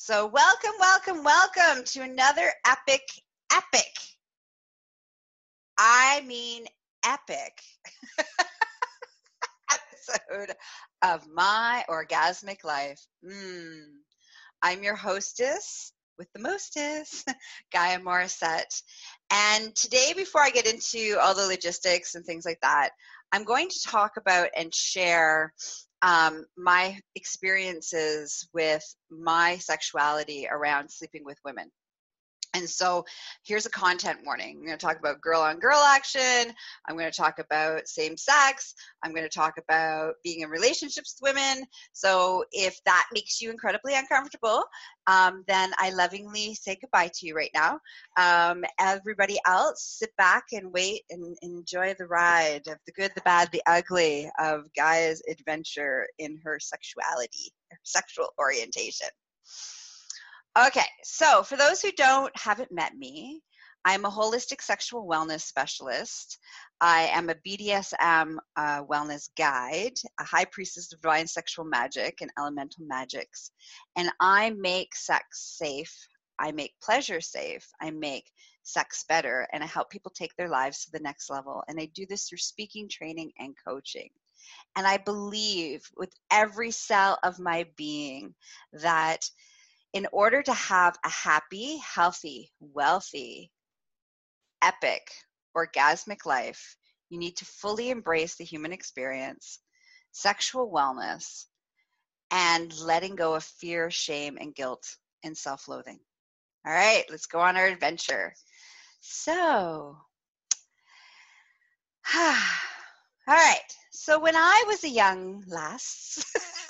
So, welcome, welcome, welcome to another epic, epic. I mean, epic episode of My Orgasmic Life. Mm. I'm your hostess with the mostest, Gaia Morissette. And today, before I get into all the logistics and things like that, I'm going to talk about and share um, my experiences with my sexuality around sleeping with women. And so here's a content warning. I'm going to talk about girl on girl action. I'm going to talk about same sex. I'm going to talk about being in relationships with women. So if that makes you incredibly uncomfortable, um, then I lovingly say goodbye to you right now. Um, everybody else, sit back and wait and enjoy the ride of the good, the bad, the ugly of Gaia's adventure in her sexuality, her sexual orientation. Okay, so for those who don't haven't met me, I'm a holistic sexual wellness specialist. I am a BDSM uh, wellness guide, a high priestess of divine sexual magic and elemental magics, and I make sex safe. I make pleasure safe. I make sex better, and I help people take their lives to the next level. And I do this through speaking, training, and coaching. And I believe with every cell of my being that in order to have a happy, healthy, wealthy, epic, orgasmic life, you need to fully embrace the human experience, sexual wellness, and letting go of fear, shame, and guilt and self loathing. All right, let's go on our adventure. So, all right. So, when I was a young lass,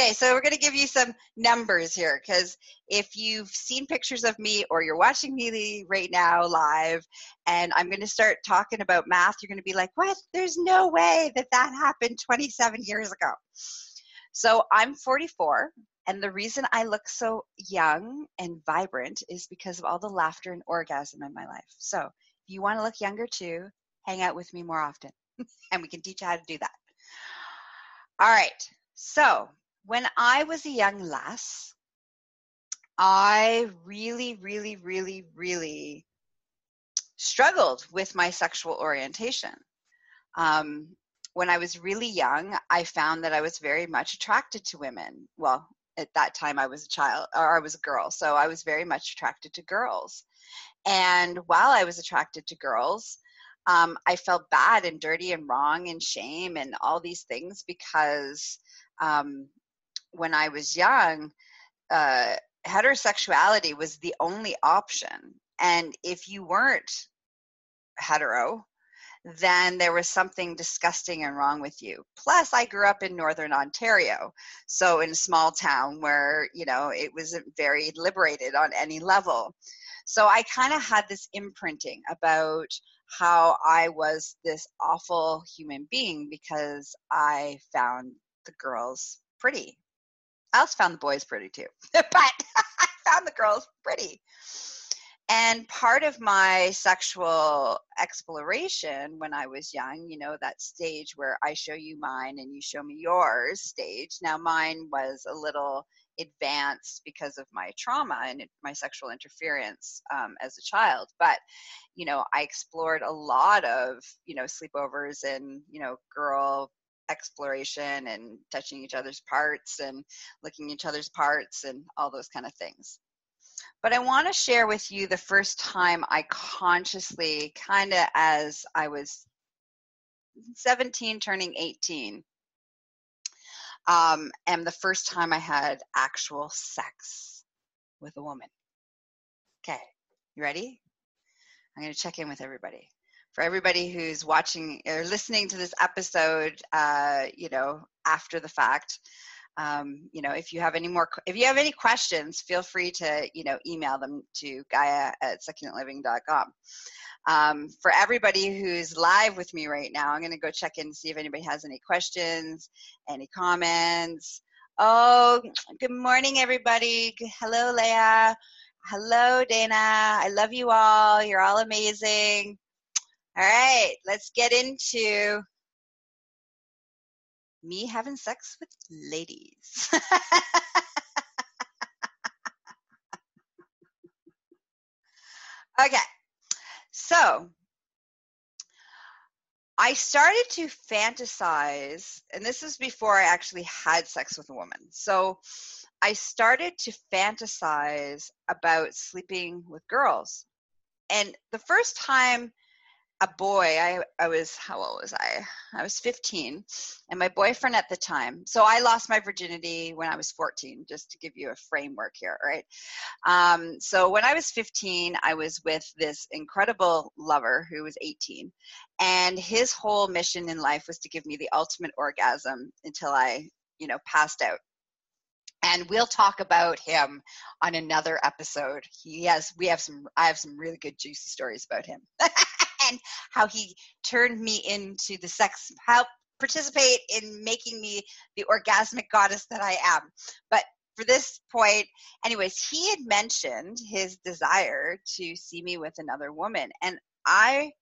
Okay, so we're going to give you some numbers here because if you've seen pictures of me or you're watching me right now live and I'm going to start talking about math, you're going to be like, what? There's no way that that happened 27 years ago. So I'm 44, and the reason I look so young and vibrant is because of all the laughter and orgasm in my life. So if you want to look younger too, hang out with me more often and we can teach you how to do that. All right, so when I was a young lass, I really, really, really, really struggled with my sexual orientation. Um, when I was really young, I found that I was very much attracted to women. Well, at that time, I was a child or I was a girl, so I was very much attracted to girls. And while I was attracted to girls, um, I felt bad and dirty and wrong and shame and all these things because um, when I was young, uh, heterosexuality was the only option. And if you weren't hetero, then there was something disgusting and wrong with you. Plus, I grew up in northern Ontario, so in a small town where, you know, it wasn't very liberated on any level. So I kind of had this imprinting about how I was this awful human being because I found the girls pretty I also found the boys pretty too, but I found the girls pretty. And part of my sexual exploration when I was young, you know, that stage where I show you mine and you show me yours stage. Now, mine was a little advanced because of my trauma and my sexual interference um, as a child. But, you know, I explored a lot of, you know, sleepovers and, you know, girl exploration and touching each other's parts and looking each other's parts and all those kind of things. But I want to share with you the first time I consciously, kind of as I was 17 turning 18, um, and the first time I had actual sex with a woman. Okay, you ready? I'm going to check in with everybody for everybody who's watching or listening to this episode, uh, you know, after the fact. Um, you know, if you have any more, if you have any questions, feel free to, you know, email them to Gaia at succulentliving.com. Um, for everybody who's live with me right now, I'm going to go check in and see if anybody has any questions, any comments. Oh, good morning, everybody. Hello, Leah. Hello, Dana. I love you all. You're all amazing. All right, let's get into me having sex with ladies. okay, so I started to fantasize, and this is before I actually had sex with a woman. So I started to fantasize about sleeping with girls. And the first time a boy, I, I was, how old was I? I was 15. And my boyfriend at the time, so I lost my virginity when I was 14, just to give you a framework here, right? Um, so when I was 15, I was with this incredible lover who was 18. And his whole mission in life was to give me the ultimate orgasm until I, you know, passed out and we'll talk about him on another episode. He has we have some I have some really good juicy stories about him. how he turned me into the sex help participate in making me the orgasmic goddess that I am. But for this point, anyways, he had mentioned his desire to see me with another woman. And I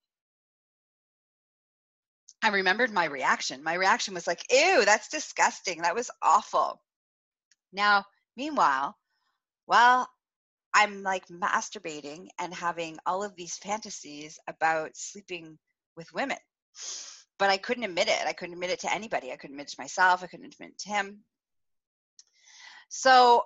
I remembered my reaction. My reaction was like, ew, that's disgusting. That was awful. Now, meanwhile, while I'm like masturbating and having all of these fantasies about sleeping with women, but I couldn't admit it. I couldn't admit it to anybody. I couldn't admit it to myself. I couldn't admit it to him. So,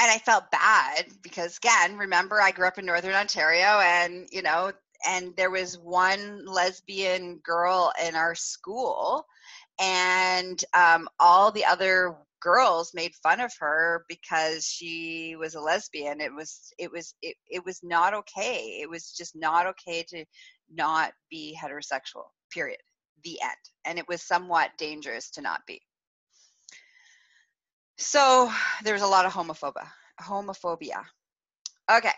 and I felt bad because, again, remember, I grew up in Northern Ontario and, you know, and there was one lesbian girl in our school and um, all the other girls made fun of her because she was a lesbian it was it was it, it was not okay it was just not okay to not be heterosexual period the end and it was somewhat dangerous to not be so there was a lot of homophobia homophobia okay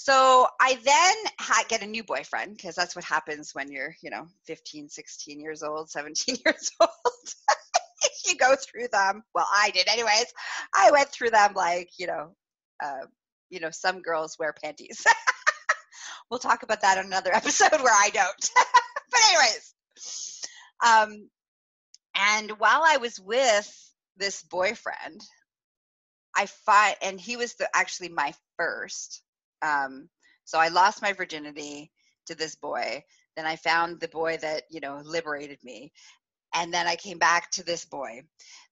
so I then had, get a new boyfriend because that's what happens when you're, you know, 15, 16 years old, 17 years old. you go through them. Well, I did anyways. I went through them like, you know, uh, you know, some girls wear panties. we'll talk about that on another episode where I don't. but anyways, um, and while I was with this boyfriend, I find, and he was the, actually my first. Um, so I lost my virginity to this boy. Then I found the boy that you know liberated me, and then I came back to this boy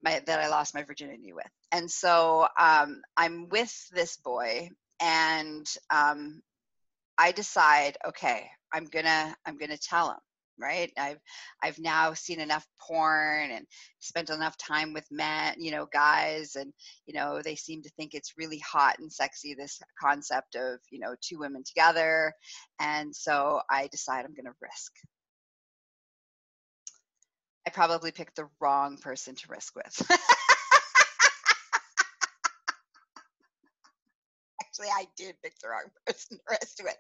my, that I lost my virginity with. And so um, I'm with this boy, and um, I decide, okay, I'm gonna I'm gonna tell him right? I've i've now seen enough porn and spent enough time with men you know guys and you know they seem to think it's really hot and sexy this concept of you know two women together. And so i decide i'm going to risk probably picked the wrong person to risk with. Actually, I did pick the wrong person to risk with.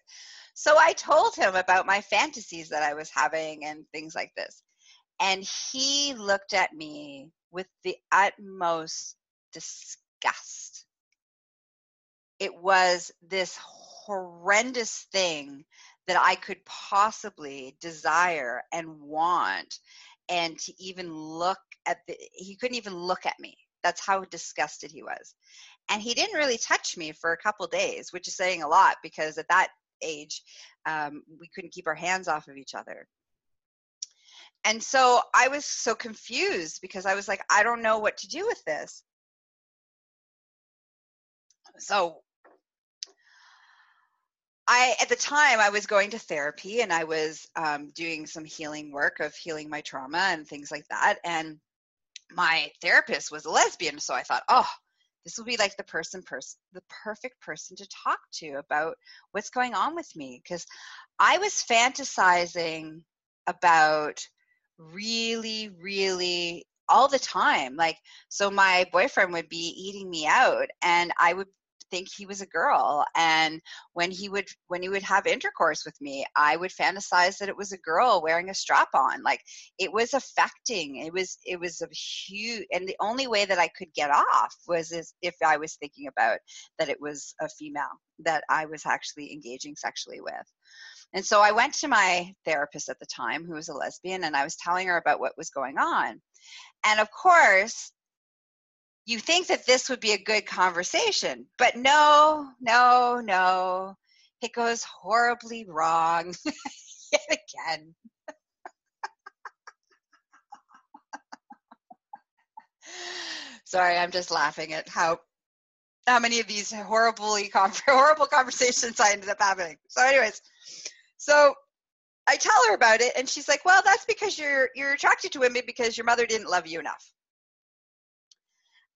So I told him about my fantasies that I was having and things like this. And he looked at me with the utmost disgust. It was this horrendous thing that I could possibly desire and want and to even look at the he couldn't even look at me. That's how disgusted he was. And he didn't really touch me for a couple days which is saying a lot because at that age um, we couldn't keep our hands off of each other. And so i was so confused because i was like i don't know what to do with this. So I at the time I was going to therapy and I was um, doing some healing work of healing my trauma and things like that. And my therapist was a lesbian, so I thought, oh, this will be like the person, person, the perfect person to talk to about what's going on with me because I was fantasizing about really, really all the time. Like, so my boyfriend would be eating me out, and I would think he was a girl and when he would when he would have intercourse with me i would fantasize that it was a girl wearing a strap on like it was affecting it was it was a huge and the only way that i could get off was if i was thinking about that it was a female that i was actually engaging sexually with and so I went to my therapist at the time, who was a lesbian, and I was telling her about what was going on. And of course, you think that this would be a good conversation, but no, no, no. It goes horribly wrong yet again. Sorry, I'm just laughing at how how many of these horribly horrible conversations I ended up having. So, anyways, so I tell her about it, and she's like, "Well, that's because you're you're attracted to women because your mother didn't love you enough."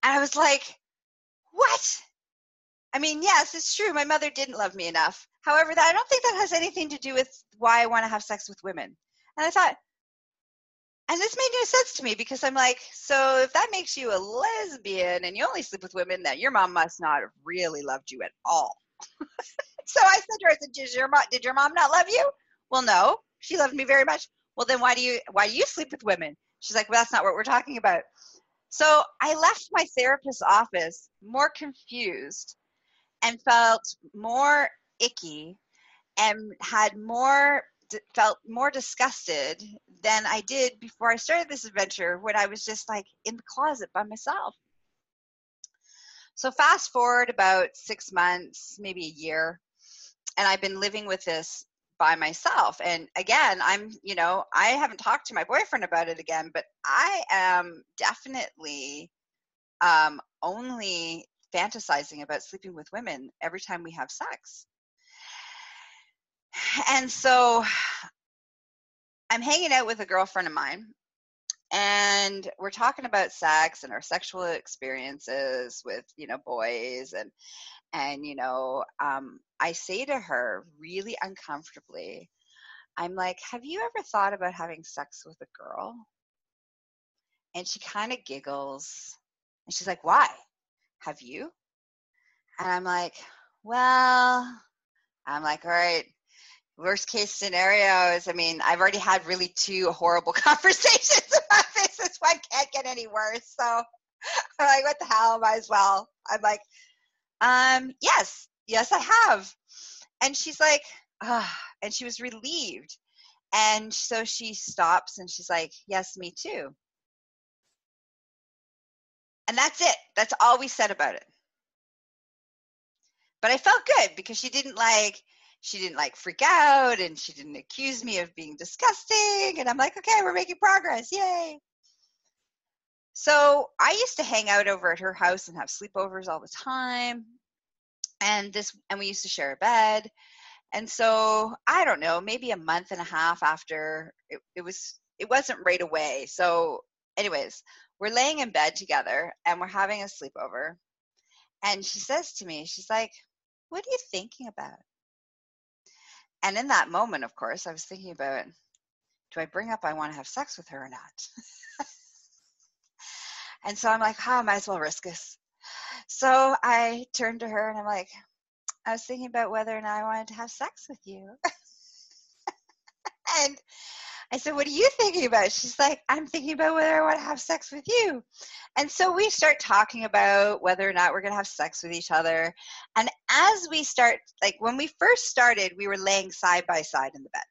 And I was like, "What?" I mean, yes, it's true. My mother didn't love me enough. However, that I don't think that has anything to do with why I want to have sex with women. And I thought, and this made no sense to me because I'm like, so if that makes you a lesbian and you only sleep with women, then your mom must not have really loved you at all. so I said to her, I said, did your, mom, did your mom not love you? Well, no, she loved me very much. Well, then why do you why do you sleep with women? She's like, well, that's not what we're talking about. So I left my therapist's office more confused and felt more icky and had more felt more disgusted than I did before I started this adventure when I was just like in the closet by myself. So fast forward about 6 months, maybe a year, and I've been living with this by myself. And again, I'm, you know, I haven't talked to my boyfriend about it again, but I am definitely um, only fantasizing about sleeping with women every time we have sex and so I'm hanging out with a girlfriend of mine and we're talking about sex and our sexual experiences with you know boys and and you know um, i say to her really uncomfortably i'm like have you ever thought about having sex with a girl and she kind of giggles and she's like why have you and i'm like well i'm like all right worst case scenario is, I mean, I've already had really two horrible conversations about face. This one can't get any worse. So I'm like, what the hell? Might as well. I'm like, um, yes, yes, I have. And she's like, ah, and she was relieved. And so she stops and she's like, yes, me too. And that's it. That's all we said about it. But I felt good because she didn't like she didn't like freak out and she didn't accuse me of being disgusting. And I'm like, okay, we're making progress. Yay. So I used to hang out over at her house and have sleepovers all the time. And this, and we used to share a bed. And so I don't know, maybe a month and a half after it, it was, it wasn't right away. So, anyways, we're laying in bed together and we're having a sleepover. And she says to me, she's like, What are you thinking about? And in that moment, of course, I was thinking about do I bring up I want to have sex with her or not? and so I'm like, oh, I might as well risk this. So I turned to her and I'm like, I was thinking about whether or not I wanted to have sex with you. and I said, What are you thinking about? She's like, I'm thinking about whether I want to have sex with you. And so we start talking about whether or not we're going to have sex with each other. And as we start, like when we first started, we were laying side by side in the bed.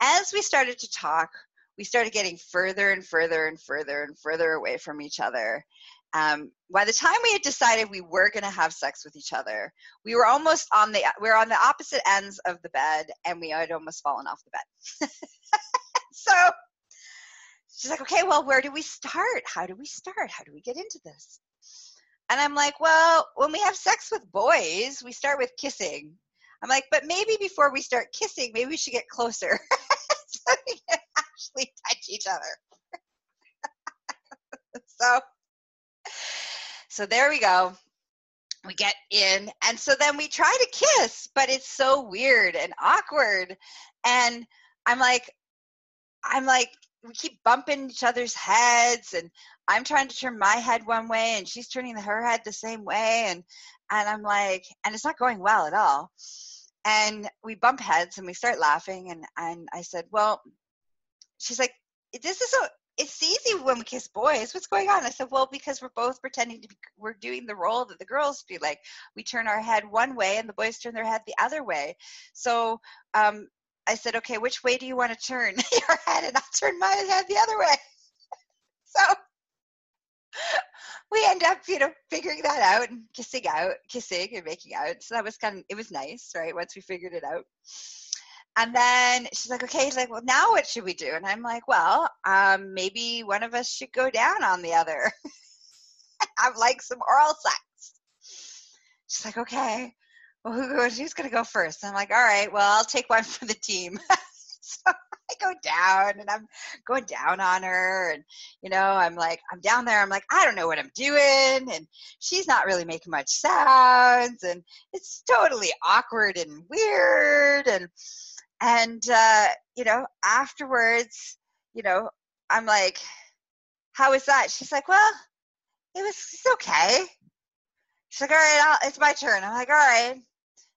As we started to talk, we started getting further and further and further and further away from each other. Um, by the time we had decided we were going to have sex with each other, we were almost on the we were on the opposite ends of the bed, and we had almost fallen off the bed. so she's like, "Okay, well, where do we start? How do we start? How do we get into this?" And I'm like, "Well, when we have sex with boys, we start with kissing." I'm like, "But maybe before we start kissing, maybe we should get closer so we can actually touch each other." so so there we go. We get in, and so then we try to kiss, but it's so weird and awkward. And I'm like, I'm like, we keep bumping each other's heads, and I'm trying to turn my head one way, and she's turning her head the same way, and and I'm like, and it's not going well at all. And we bump heads, and we start laughing, and and I said, well, she's like, this is a it's easy when we kiss boys. What's going on? I said, well, because we're both pretending to be, we're doing the role that the girls do. Like we turn our head one way and the boys turn their head the other way. So um, I said, okay, which way do you want to turn your head? And I'll turn my head the other way. so we end up, you know, figuring that out and kissing out, kissing and making out. So that was kind of, it was nice, right? Once we figured it out. And then she's like, okay, she's like, well, now what should we do? And I'm like, well, um, maybe one of us should go down on the other. I've like some oral sex. She's like, okay, well, who, who's going to go first? And I'm like, all right, well, I'll take one for the team. so I go down and I'm going down on her. And, you know, I'm like, I'm down there. I'm like, I don't know what I'm doing. And she's not really making much sounds. And it's totally awkward and weird. And, and, uh, you know, afterwards, you know, I'm like, how was that? She's like, well, it was it's okay. She's like, all right, I'll, it's my turn. I'm like, all right.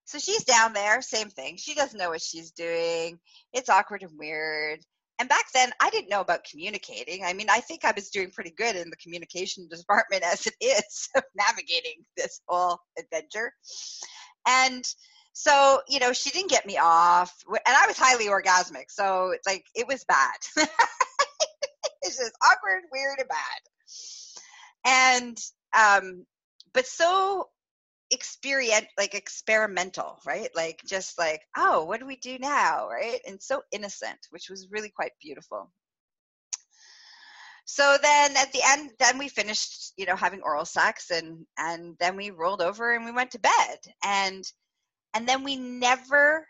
So she's down there, same thing. She doesn't know what she's doing. It's awkward and weird. And back then, I didn't know about communicating. I mean, I think I was doing pretty good in the communication department as it is, navigating this whole adventure. And so, you know, she didn't get me off. And I was highly orgasmic. So it's like, it was bad. it's just awkward, weird, and bad. And, um, but so experience like experimental right? Like just like oh what do we do now? Right? And so innocent which was really quite beautiful. So then at the end then we finished you know having oral sex and and then we rolled over and we went to bed. And and then we never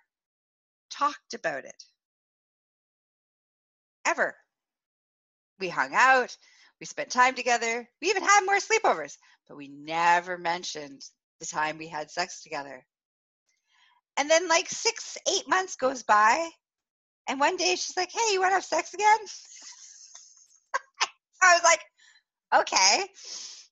talked about it. Ever. We hung out. We spent time together. We even had more sleepovers. But we never mentioned the time we had sex together. And then like six, eight months goes by, and one day she's like, Hey, you want to have sex again? I was like, Okay.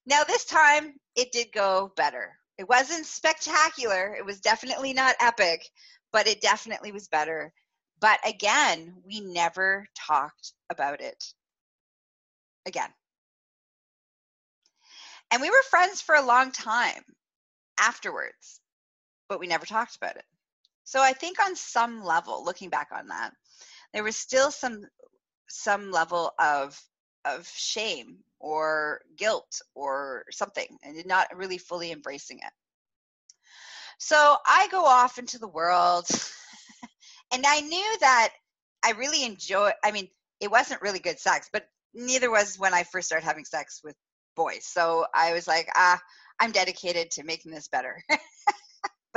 Now this time it did go better. It wasn't spectacular. It was definitely not epic, but it definitely was better. But again, we never talked about it again. And we were friends for a long time afterwards, but we never talked about it. So I think on some level, looking back on that, there was still some some level of of shame or guilt or something and not really fully embracing it. So I go off into the world and I knew that I really enjoy I mean it wasn't really good sex, but neither was when I first started having sex with boys. So I was like, ah, I'm dedicated to making this better. but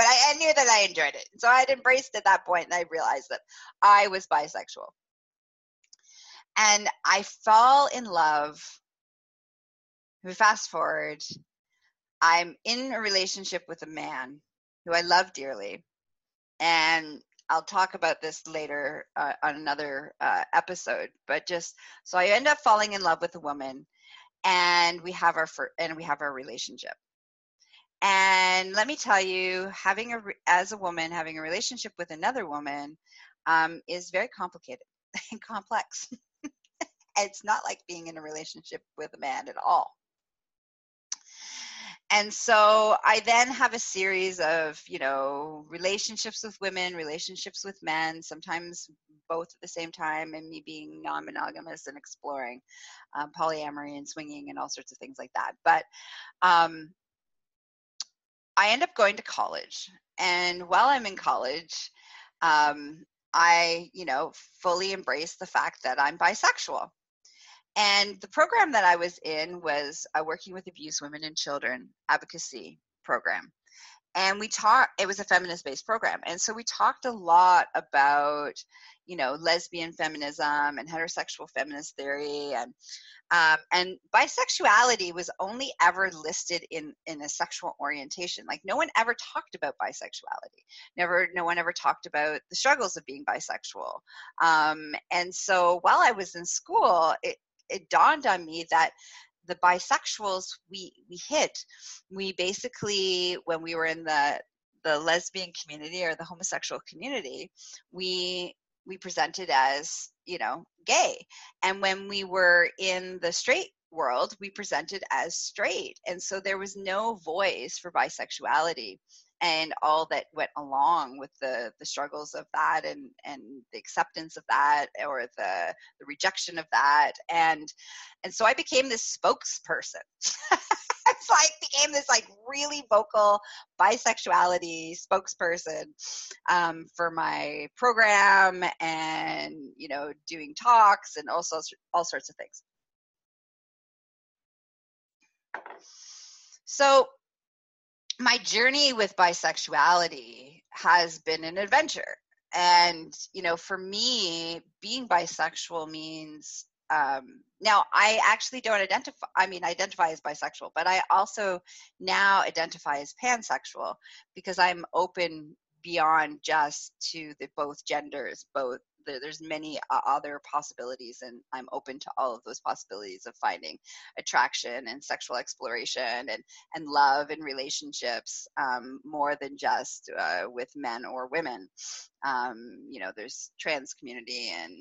I, I, knew that I enjoyed it. So I had embraced at that point and I realized that I was bisexual. And I fall in love. We fast forward. I'm in a relationship with a man who I love dearly. And I'll talk about this later uh, on another uh, episode. But just so I end up falling in love with a woman and we have our and we have our relationship and let me tell you, having a as a woman having a relationship with another woman um, is very complicated and complex. it's not like being in a relationship with a man at all. And so I then have a series of, you know, relationships with women, relationships with men, sometimes both at the same time, and me being non monogamous and exploring um, polyamory and swinging and all sorts of things like that. But um, I end up going to college. And while I'm in college, um, I, you know, fully embrace the fact that I'm bisexual. And the program that I was in was uh, working with abused women and children advocacy program. And we talked, it was a feminist based program. And so we talked a lot about, you know, lesbian feminism and heterosexual feminist theory and um, and bisexuality was only ever listed in in a sexual orientation. Like no one ever talked about bisexuality. Never no one ever talked about the struggles of being bisexual. Um, and so while i was in school it, it dawned on me that the bisexuals we we hit we basically when we were in the the lesbian community or the homosexual community we we presented as you know gay. And when we were in the straight world we presented as straight. And so there was no voice for bisexuality and all that went along with the the struggles of that and and the acceptance of that or the the rejection of that. And and so i became this spokesperson it's like became this like really vocal bisexuality spokesperson um, for my program and you know doing talks and also all sorts of things So, my journey with bisexuality has been an adventure. And, you know, for me, being bisexual means um, now I actually don't identify, I mean, identify as bisexual, but I also now identify as pansexual because I'm open beyond just to the both genders, both there's many uh, other possibilities and i'm open to all of those possibilities of finding attraction and sexual exploration and and love and relationships um, more than just uh, with men or women. Um, you know there's trans community and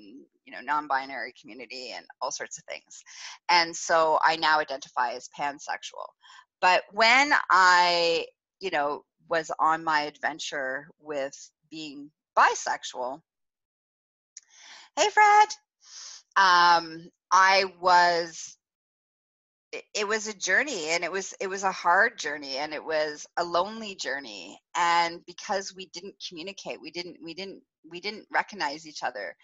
you know non-binary community and all sorts of things. And so i now identify as pansexual. But when i you know was on my adventure with being bisexual hey fred. Um, i was it, was a journey and it was it was a hard journey and it was a lonely journey. And because we didn't communicate we didn't we didn't we didn't recognize each other.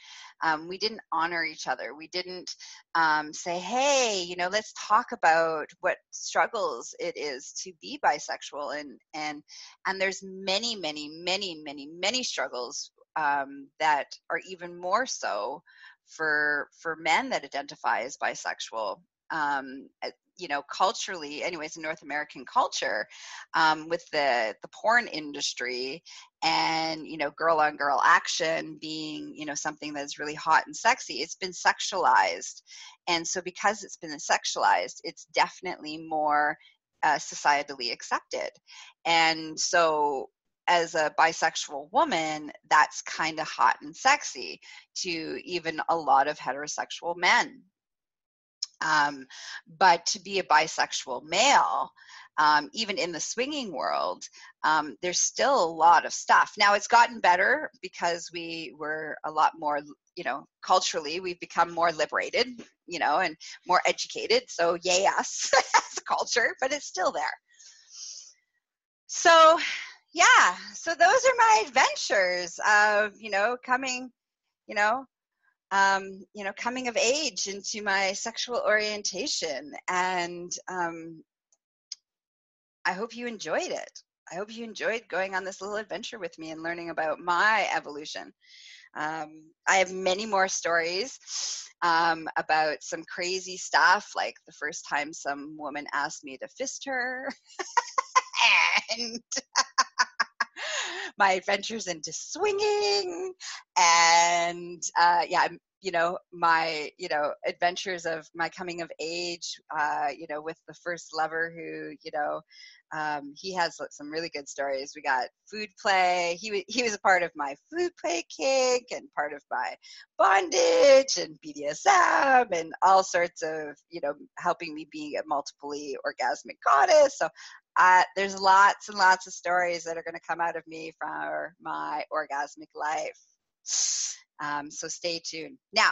Um, we didn't honor each other. We didn't um, say hey you know let's talk about what struggles it is to be bisexual. And and and there's many many many many many struggles um, that are even more so for for men that identify as bisexual. Um, eh, you know culturally anyways in north american culture um, with the the porn industry and you know girl on girl action being you know something that's really hot and sexy it's been sexualized. And so because it's been sexualized it's definitely more uh, societally accepted. And so as a bisexual woman, that's kind of hot and sexy to even a lot of heterosexual men. Um, but to be a bisexual male, um, even in the swinging world, um, there's still a lot of stuff. Now it's gotten better because we were a lot more, you know, culturally we've become more liberated, you know, and more educated. So yay us as a culture, but it's still there. So yeah, so those are my adventures of, you know, coming, you know, um, you know, coming of age into my sexual orientation. And um, I hope you enjoyed it. I hope you enjoyed going on this little adventure with me and learning about my evolution. Um, I have many more stories um, about some crazy stuff, like the first time some woman asked me to fist her. and my adventures into swinging and uh, yeah you know my you know adventures of my coming of age uh, you know with the first lover who you know um, he has some really good stories. We got food play. He he was a part of my food play kink and part of my bondage and BDSM and all sorts of you know helping me be a multiply orgasmic goddess. So uh, there's lots and lots of stories that are going to come out of me from my orgasmic life. Um, so stay tuned. Now,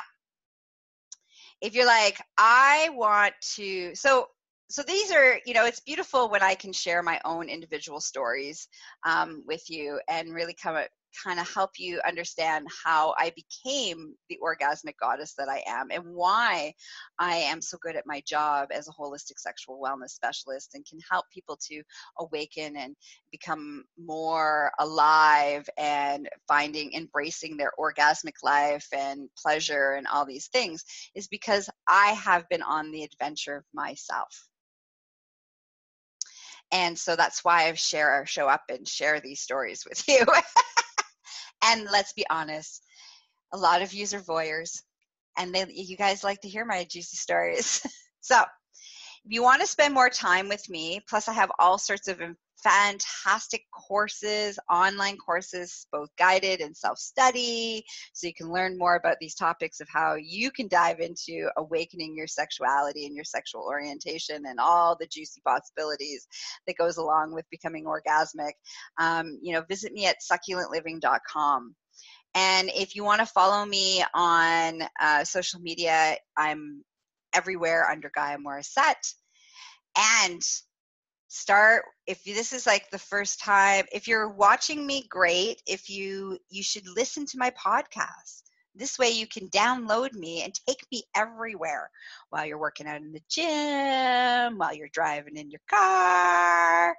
if you're like, I want to, so so these are you know it's beautiful when i can share my own individual stories um, with you and really come kind of help you understand how I became the orgasmic goddess that I am and why I am so good at my job as a holistic sexual wellness specialist and can help people to awaken and become more alive and finding embracing their orgasmic life and pleasure and all these things is because I have been on the adventure myself and so that's why I share or show up and share these stories with you. And let's be honest, a lot of yous are voyeurs, and they, you guys like to hear my juicy stories. so, if you want to spend more time with me, plus I have all sorts of fantastic courses, online courses, both guided and self study. So you can learn more about these topics of how you can dive into awakening your sexuality and your sexual orientation and all the juicy possibilities that goes along with becoming orgasmic. Um, you know, visit me at succulentliving.com. And if you want to follow me on uh, social media, I'm everywhere under Gaia Morissette. And start if this is like the first time if you're watching me great if you you should listen to my podcast This way you can download me and take me everywhere while you're working out in the gym, while you're driving in your car,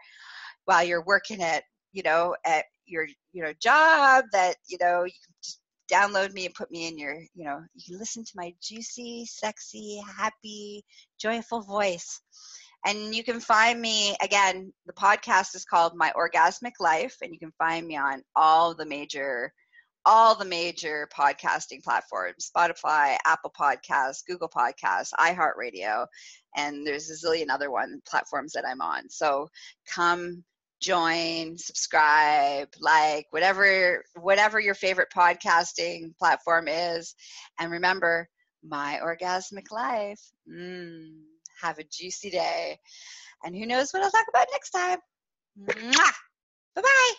while you're working at, you know, at your, you know, job that, you know, you can just download me and put me in your, you know, you can listen to my juicy, sexy, happy, joyful voice. And you can find me again, the podcast is called My Orgasmic Life, and you can find me on all the major all the major podcasting platforms Spotify, Apple Podcasts, Google Podcasts, iHeartRadio, and there's a zillion other one platforms that I'm on. So come join, subscribe, like whatever whatever your favorite podcasting platform is. And remember, my orgasmic life. Mm, have a juicy day. And who knows what I'll talk about next time. Bye bye.